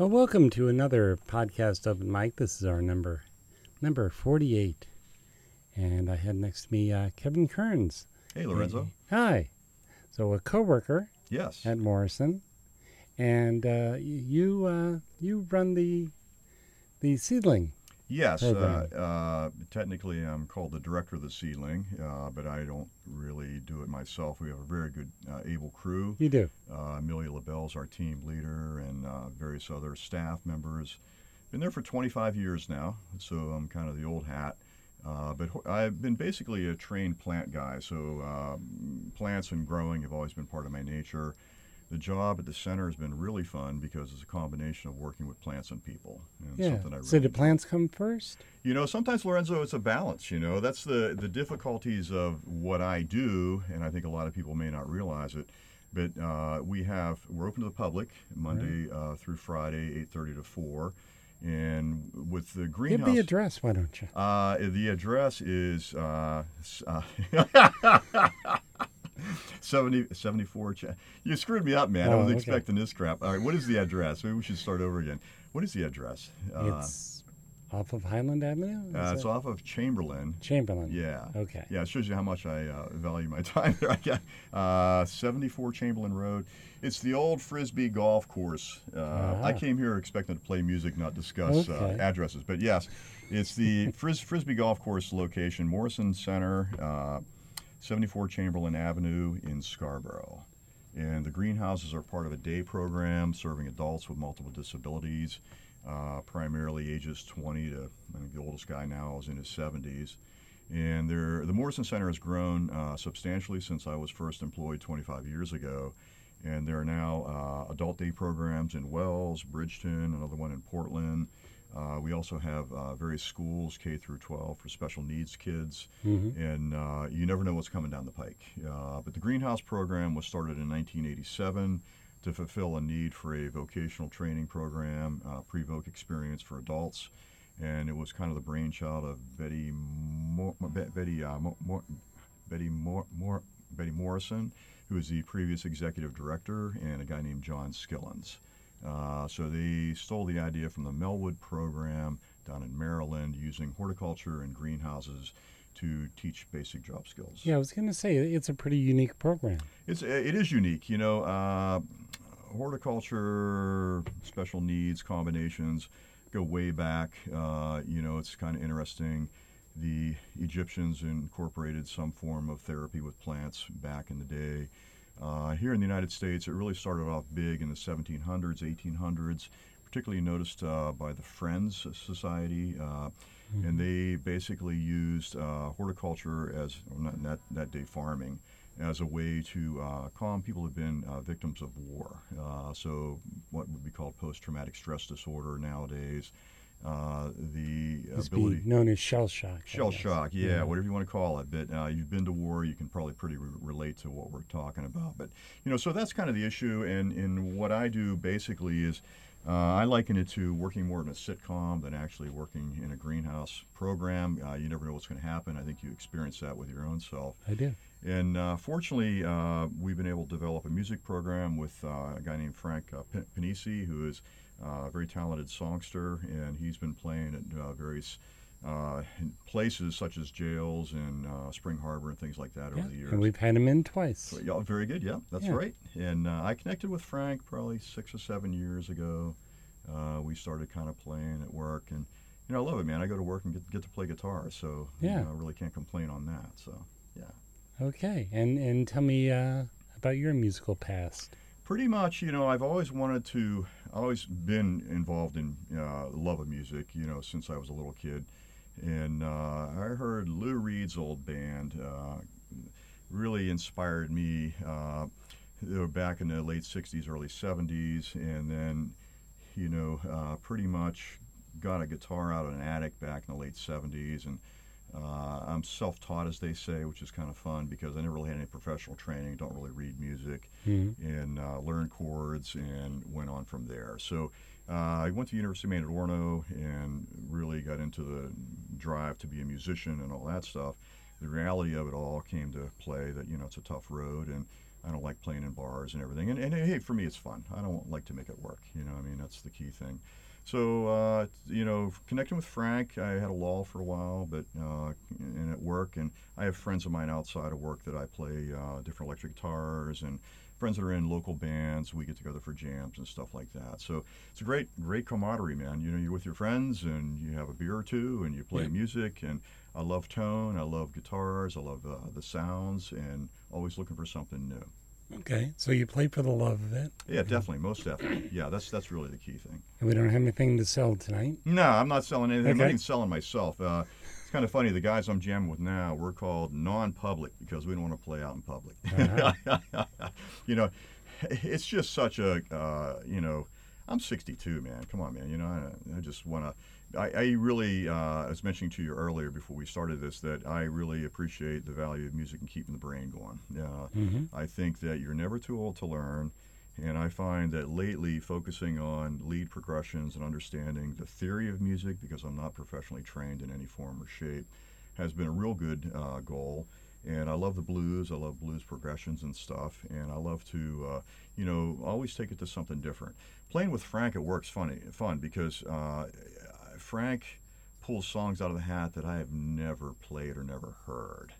Well, welcome to another podcast open mic. This is our number number forty-eight, and I had next to me uh, Kevin Kearns. Hey, Lorenzo. Hi. So a coworker Yes. at Morrison, and uh, you uh, you run the the seedling. Yes. Uh, uh, technically, I'm called the director of the Seedling, uh, but I don't really do it myself. We have a very good, uh, able crew. You do. Uh, Amelia LaBelle's our team leader, and uh, various other staff members. Been there for 25 years now, so I'm kind of the old hat. Uh, but ho- I've been basically a trained plant guy, so um, plants and growing have always been part of my nature. The job at the center has been really fun because it's a combination of working with plants and people. And Yeah. something I really so do plants come first? You know, sometimes Lorenzo, it's a balance. You know, that's the the difficulties of what I do, and I think a lot of people may not realize it. But uh, we have we're open to the public Monday uh, through Friday, eight thirty to four, and with the greenhouse, Give the address, why don't you? Uh, the address is uh, uh, 70, 74. Ch- you screwed me up, man. I Oh, was okay. expecting this crap. All right, what is the address? Maybe we should start over again. What is the address? Uh, it's off of Highland Avenue. Uh, it's it? off of Chamberlain. Chamberlain. Yeah. Okay. Yeah, it shows you how much I uh, value my time there. I got uh, 74 Chamberlain Road. It's the old Frisbee golf course. Uh, I Ah. came here expecting to play music, not discuss uh, Okay. addresses. But yes, it's the Fris- Frisbee golf course location, Morrison Center, uh, 74 Chamberlain Avenue in Scarborough. And the greenhouses are part of a day program serving adults with multiple disabilities, uh, primarily ages 20 to, I think the oldest guy now is in his 70s. And the Morrison Center has grown uh, substantially since I was first employed 25 years ago. And there are now uh, adult day programs in Wells, Bridgeton, another one in Portland. Uh, we also have uh, various schools, K through 12, for special needs kids. Mhm. And uh, you never know what's coming down the pike. Uh, but the Greenhouse program was started in 1987 to fulfill a need for a vocational training program, uh, pre-voc experience for adults. And it was kind of the brainchild of Betty, Mo- Betty, uh, Mo- Mo- Betty, Betty Morrison, who was the previous executive director, and a guy named John Skillens. Uh, so they stole the idea from the Melwood program down in Maryland, using horticulture and greenhouses to teach basic job skills. Yeah, I was going to say it's a pretty unique program. It's it is unique, you know. Uh, horticulture, special needs combinations go way back. Uh, you know, it's kind of interesting. The Egyptians incorporated some form of therapy with plants back in the day. Uh, here in the United States, it really started off big in the 1700s, 1800s, particularly noticed uh, by the Friends Society. Uh, and they basically used uh, horticulture as, not that, that day farming, as a way to uh, calm people who've been uh, victims of war. Uh, so, what would be called post traumatic stress disorder nowadays. Uh, the to ability. known as shell shock. Shell shock, yeah, whatever you want to call it. But uh, you've been to war, you can probably pretty re- relate to what we're talking about. But you know, so that's kind of the issue. And and what I do basically is, uh, I liken it to working more in a sitcom than actually working in a greenhouse program. Uh, you never know what's going to happen. I think you experience that with your own self. I do. And uh, fortunately, uh, we've been able to develop a music program with uh, a guy named Frank uh, P- Panisi, who is uh, a very talented songster, and he's been playing at uh, various uh, places such as jails and uh, Spring Harbor and things like that Yeah. over the years. And we've had him in twice. So, yeah, very good. Yeah, that's Yeah. right. And uh, I connected with Frank probably six or seven years ago. Uh, we started kind of playing at work, and you know, I love it, man. I go to work and get, get to play guitar, so Yeah. you know, I really can't complain on that. So yeah. Okay, and and tell me uh, about your musical past. Pretty much, you know, I've always wanted to, always been involved in uh, love of music, you know, since I was a little kid. And uh, I heard Lou Reed's old band uh, really inspired me. Uh, they were back in the late 60s, early 70s, and then, you know, uh, pretty much got a guitar out of an attic back in the late 70s. And uh, I'm self-taught, as they say, which is kind of fun because I never really had any professional training. Don't really read music, Mhm. and uh, learned chords, and went on from there. So uh, I went to University of Maine at Orono, and really got into the drive to be a musician and all that stuff. The reality of it all came to play that you know it's a tough road, and I don't like playing in bars and everything. And, and hey, for me, it's fun. I don't like to make it work. You know, I mean, that's the key thing. So, uh, you know, connecting with Frank, I had a lull for a while, but uh, and at work, and I have friends of mine outside of work that I play uh, different electric guitars, and friends that are in local bands. We get together for jams and stuff like that. So it's a great, great camaraderie, man. You know, you're with your friends, and you have a beer or two, and you play Yeah. music, and I love tone, I love guitars, I love uh, the sounds, and always looking for something new. Okay, so you play for the love of it. Yeah, definitely, most definitely. Yeah, that's that's really the key thing. And we don't have anything to sell tonight. No, I'm not selling anything. I'm not even selling myself. Uh, it's kind of funny. The guys I'm jamming with now, we're called non-public because we don't want to play out in public. Uh-huh. you know, it's just such a, uh, you know, I'm 62, man. Come on, man. You know, I, I just want to. I, I really, uh, I was mentioning to you earlier before we started this that I really appreciate the value of music and keeping the brain going. Uh, hmm I think that you're never too old to learn. And I find that lately, focusing on lead progressions and understanding the theory of music, because I'm not professionally trained in any form or shape, has been a real good uh, goal. And I love the blues. I love blues progressions and stuff. And I love to, uh, you know, always take it to something different. Playing with Frank at work's funny, fun because uh, Frank pulls songs out of the hat that I have never played or never heard.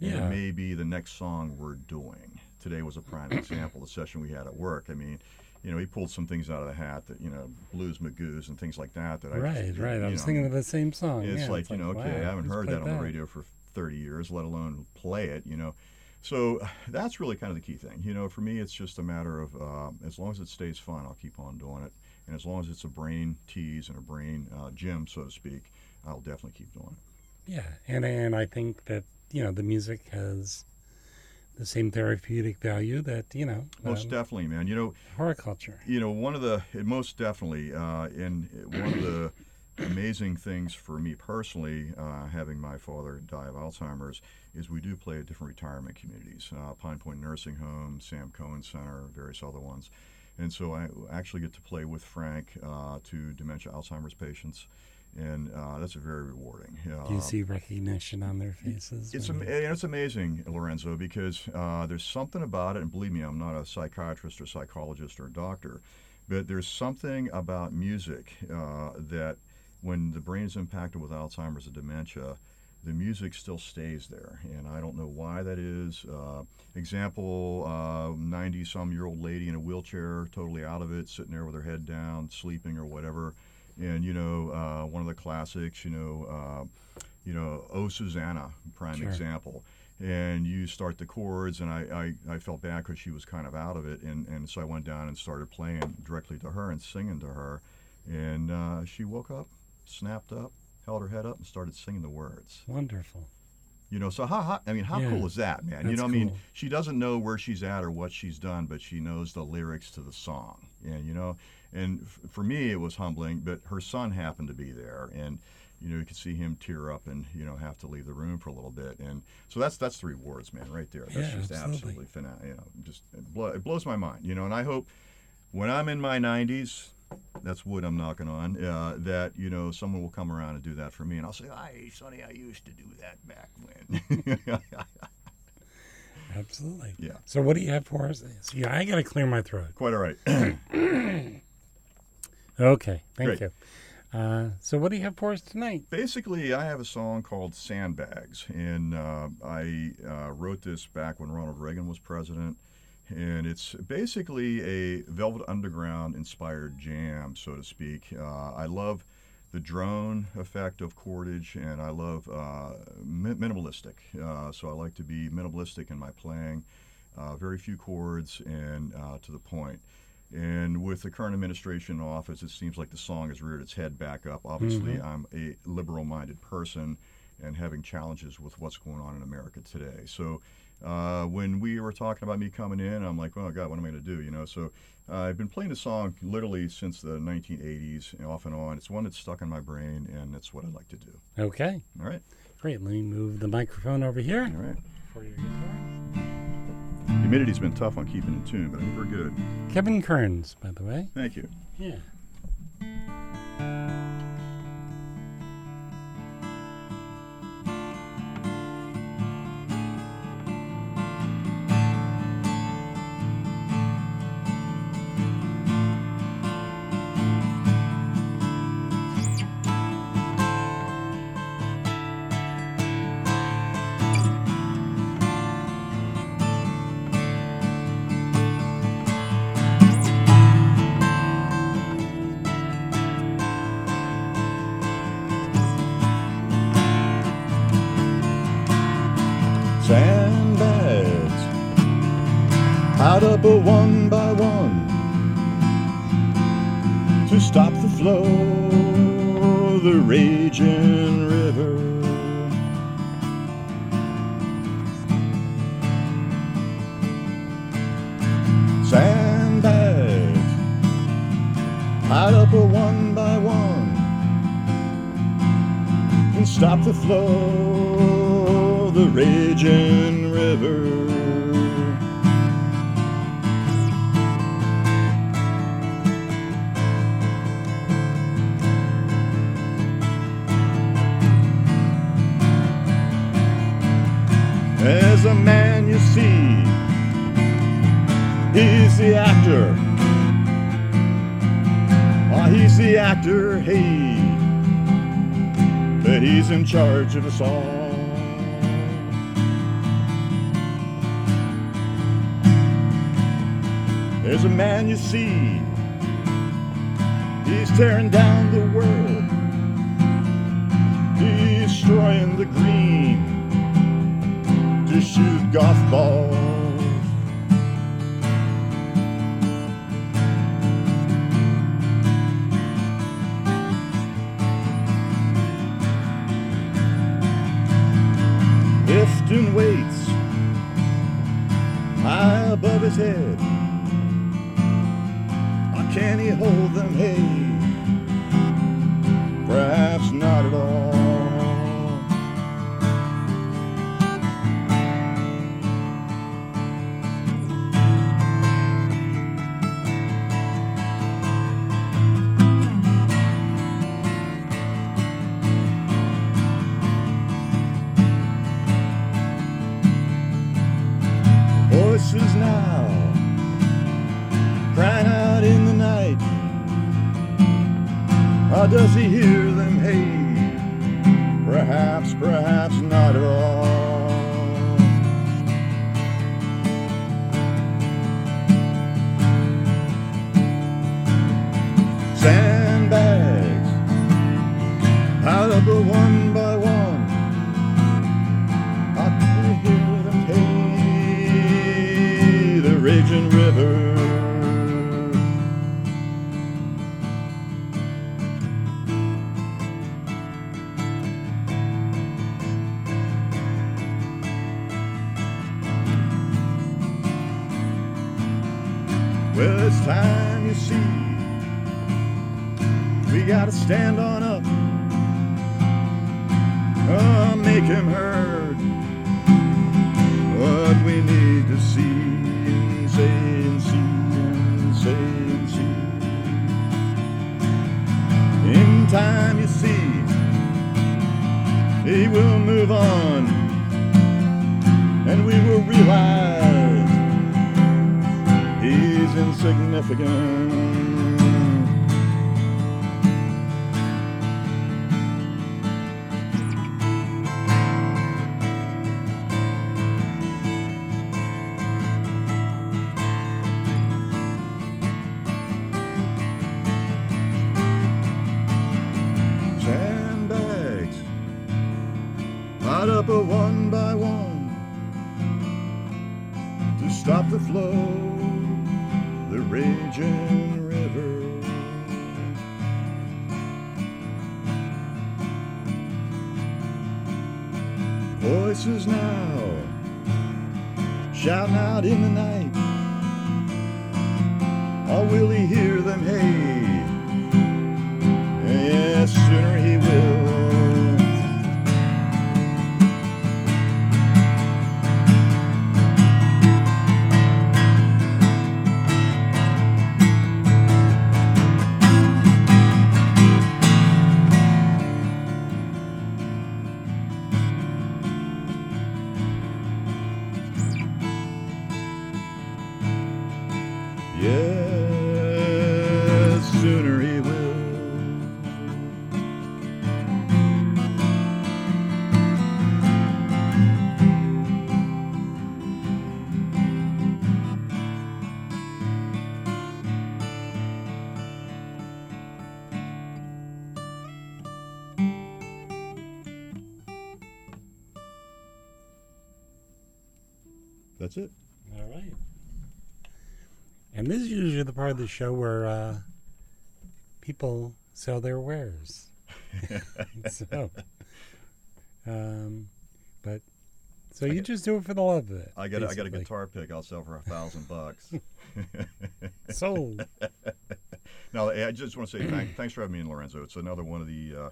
And Yeah. it may be the next song we're doing. Today was a prime example. The session we had at work. I mean, you know, he pulled some things out of the hat that you know, blues magoos and things like that. That I Right, just, right. I was know, thinking of the same song. it's yeah, like you know, okay, wow, I haven't heard that on the radio for 30 years, let alone play it. You know, so that's really kind of the key thing. You know, for me, it's just a matter of uh, as long as it stays fun, I'll keep on doing it, and as long as it's a brain tease and a brain uh, gym, so to speak, I'll definitely keep doing it. Yeah, and and I think that you know the music has the same therapeutic value that you know Most um, definitely, man. You know, horticulture. you know one of the most definitely uh, and one of the amazing things for me personally uh, having my father die of alzheimer's is we do play at different retirement communities uh, pine point nursing home sam cohen center various other ones and so i actually get to play with frank uh, to dementia alzheimer's patients and uh, that's very rewarding uh, Do you see recognition on their faces? it's am- it's amazing, Lorenzo, because uh, there's something about it, and believe me, I'm not a psychiatrist or psychologist or doctor, but there's something about music uh, that when the brain is impacted with Alzheimer's or dementia, the music still stays there, and I don't know why that is. Uh, example: 90-some year old lady in a wheelchair, totally out of it, sitting there with her head down, sleeping or whatever. And you know, uh, one of the classics, you know, uh, you know, "Oh Susanna," prime Sure. example. And you start the chords, and I, I, I felt bad because she was kind of out of it, and, and so I went down and started playing directly to her and singing to her, and uh, she woke up, snapped up, held her head up, and started singing the words. Wonderful. You know, so how, how I mean, how Yeah, cool is that, man? you know, I mean, cool. she doesn't know where she's at or what she's done, but she knows the lyrics to the song. And you know, and f- for me, it was humbling. But her son happened to be there, and you know, you could see him tear up and you know have to leave the room for a little bit. And so that's that's the rewards, man, right there. That's Yeah, just absolutely. absolutely phenomenal. You know, just it, blow, it blows my mind. You know, and I hope when I'm in my 90s. That's wood I'm knocking on. Uh, that you know, someone will come around and do that for me, and I'll say, "Hey, Sonny, I used to do that back when." Absolutely. Yeah. So what do you have for us? So, yeah, I got to clear my throat. Quite all right. Okay, thank Great. you. Uh, so what do you have for us tonight? Basically, I have a song called Sandbags, and uh, I uh, wrote this back when Ronald Reagan was president. And it's basically a Velvet Underground inspired jam, so to speak. Uh, I love the drone effect of cordage, and I love uh, mi- minimalistic. Uh, so I like to be minimalistic in my playing, uh, very few chords, and uh, to the point. And with the current administration in office, it seems like the song has reared its head back up. Obviously, I'm a liberal minded person and having challenges with what's going on in America today. So uh, when we were talking about me coming in, I'm like, well, God, what am I going to do? You know, so uh, I've been playing the song literally since the 1980s, and off and on. It's one that's stuck in my brain, and it's what I like to do. Okay, All right, great. Let me move the microphone over here all right. for your guitar. Humidity's been tough on keeping in tune, but I think we're good. Kevin Kearns, by the way. Thank you. Yeah. A one by one to stop the flow, of the raging river. Sandbags piled up one by one and stop the flow, of the raging river. He's the actor. Oh, he's the actor, hey, but he's in charge of us all. There's a man you see, he's tearing down the world, destroying the green to shoot golf balls. Lifting weights high above his head. Or can he hold them? Hey, voices now crying out in the night. Or does he hear them? Hey, perhaps, perhaps not at all. Time you see. We gotta stand on up. Oh, make him heard. What we need to see say and see and say and see. In time, you see, he will move on, and we will realize he's Voices now shouting out in the night. Or will he hear them? Hey, sooner he will. That's it. All right. And this is usually the part of the show where uh, people sell their wares. so, um, but so you just do it for the love of it. I got a, I got a guitar pick I'll sell for a thousand bucks. sold. Now, I just want to say thank, thanks for having me in, Lorenzo. It's another one of the, uh,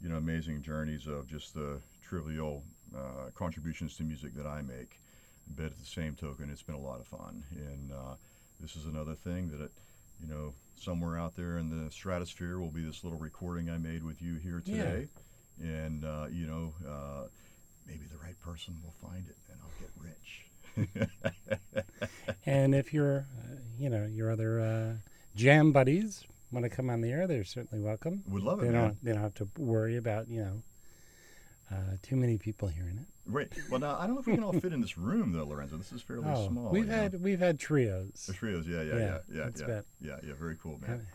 you know, amazing journeys of just the trivial uh, contributions to music that I make. But at the same token, it's been a lot of fun, and uh, this is another thing that, it, you know, somewhere out there in the stratosphere will be this little recording I made with you here Yeah. today, and uh, you know, uh, maybe the right person will find it, and I'll get rich. And if your, uh, you know, your other uh, jam buddies want to come on the air, they're certainly welcome. Would love it, They man. don't. They don't have to worry about you know uh, too many people hearing it. Right. Well, now I don't know if we can all fit in this room though, Lorenzo. This is fairly oh, small. we've you know? had we've had trios. The trios, yeah, yeah, Yeah, yeah, yeah, yeah, yeah, yeah. Very cool, How, man.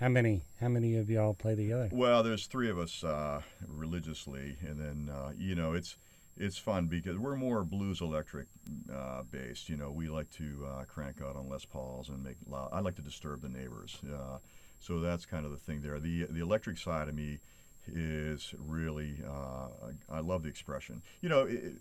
how many? How many of y'all play together? Well, there's three of us uh, religiously, and then uh, you know it's it's fun because we're more blues electric uh, based. You know, we like to uh, crank out on Les Pauls and make loud. I like to disturb the neighbors, uh, so that's kind of the thing there. The the electric side of me is really uh, I love the expression. You know. It,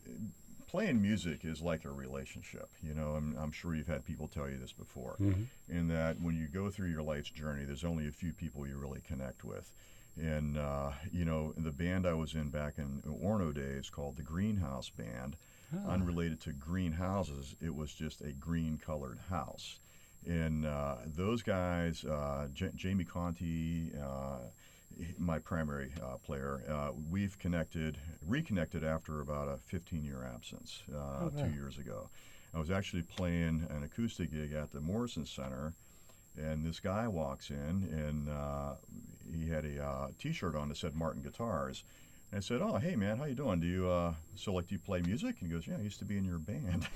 Playing music is like a relationship, you know. I'm, I'm sure you've had people tell you this before. Mhm. in that when you go through your life's journey, there's only a few people you really connect with. And, uh, you know, the band I was in back in Orono days called the Greenhouse Band, Ah. unrelated to greenhouses, it was just a green colored house. And uh, those guys, uh, J- Jamie Conti, uh, my primary uh, player, uh, we've connected, reconnected after about a 15 year absence uh, Oh, two years ago. I was actually playing an acoustic gig at the Morrison Center, and this guy walks in, and uh, he had a uh, T-shirt on that said Martin Guitars. And I said, "Oh, hey man, how you doing? Do you uh, so like do you play music?" And he goes, "Yeah, I used to be in your band."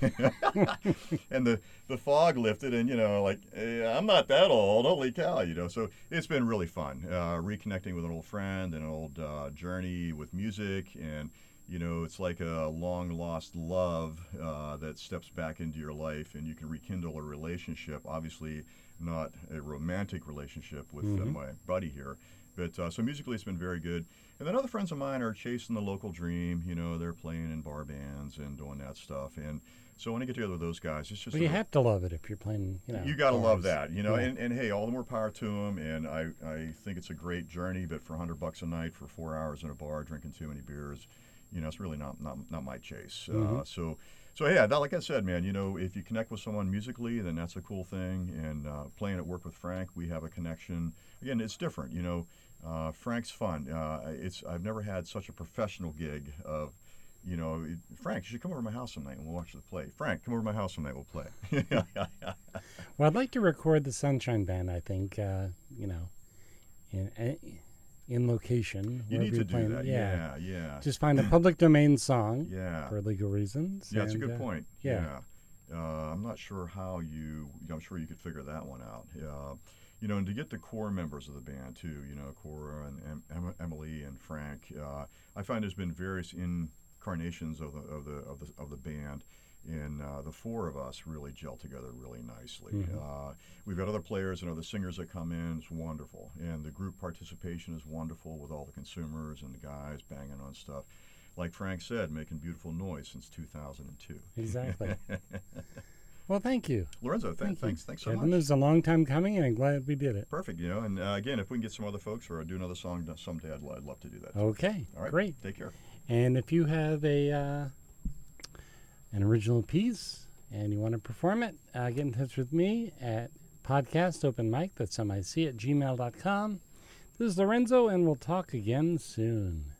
and the the fog lifted, and you know, like eh, I'm not that old. Holy cow, you know. So it's been really fun uh, reconnecting with an old friend and an old uh, journey with music, and you know, it's like a long lost love uh, that steps back into your life, and you can rekindle a relationship. Obviously, not a romantic relationship with uh, Mhm. my buddy here, but uh, so musically, it's been very good. And then other friends of mine are chasing the local dream. You know, they're playing in bar bands and doing that stuff. And so when I get together with those guys, it's just Well, you have to love it if you're playing. You know, you got to love that, you know. Yeah. And, and hey, all the more power to them. And I, I think it's a great journey. But for hundred bucks a night for four hours in a bar drinking too many beers, you know, it's really not not, not my chase. Uh, Mhm. so so yeah, that, like I said, man, you know, if you connect with someone musically, then that's a cool thing. And uh, playing at work with Frank, we have a connection. Again, it's different, you know. Uh, Frank's fun. Uh, it's I've never had such a professional gig of. You know, Frank, you should come over to my house sometime and we'll watch the play. Frank, come over to my house sometime, we'll play. Well, I'd like to record the Sunshine Band. I think uh, you know, in eh, in location. You need to do playing. that. Yeah. Yeah, yeah. Just find a public domain song Yeah. for legal reasons. Yeah, it's a good uh, point. yeah. Yeah. Uh, I'm not sure how you, I'm sure you could figure that one out. Uh, you know, and to get the core members of the band too, you know, Cora and em- em- Emily and Frank, uh, I find there's been various incarnations of the, of the, of the, of the band. And uh, the four of us really gel together really nicely. Mhm. Uh, we've got other players and other singers that come in. It's wonderful, and the group participation is wonderful with all the consumers and the guys banging on stuff like Frank said, making beautiful noise since 2002. Exactly. well, thank you. Lorenzo, th- Thank you, thanks, thanks so Kevin. much. This is a long time coming, and I'm glad we did it. Perfect, you know. And uh, again, if we can get some other folks or do another song someday, I'd, I'd love to do that. too. Okay, All right, great. Take care. And if you have a uh, an original piece and you want to perform it, uh, get in touch with me at podcast open mic. That's M I C at gmail.com. This is Lorenzo, and we'll talk again soon.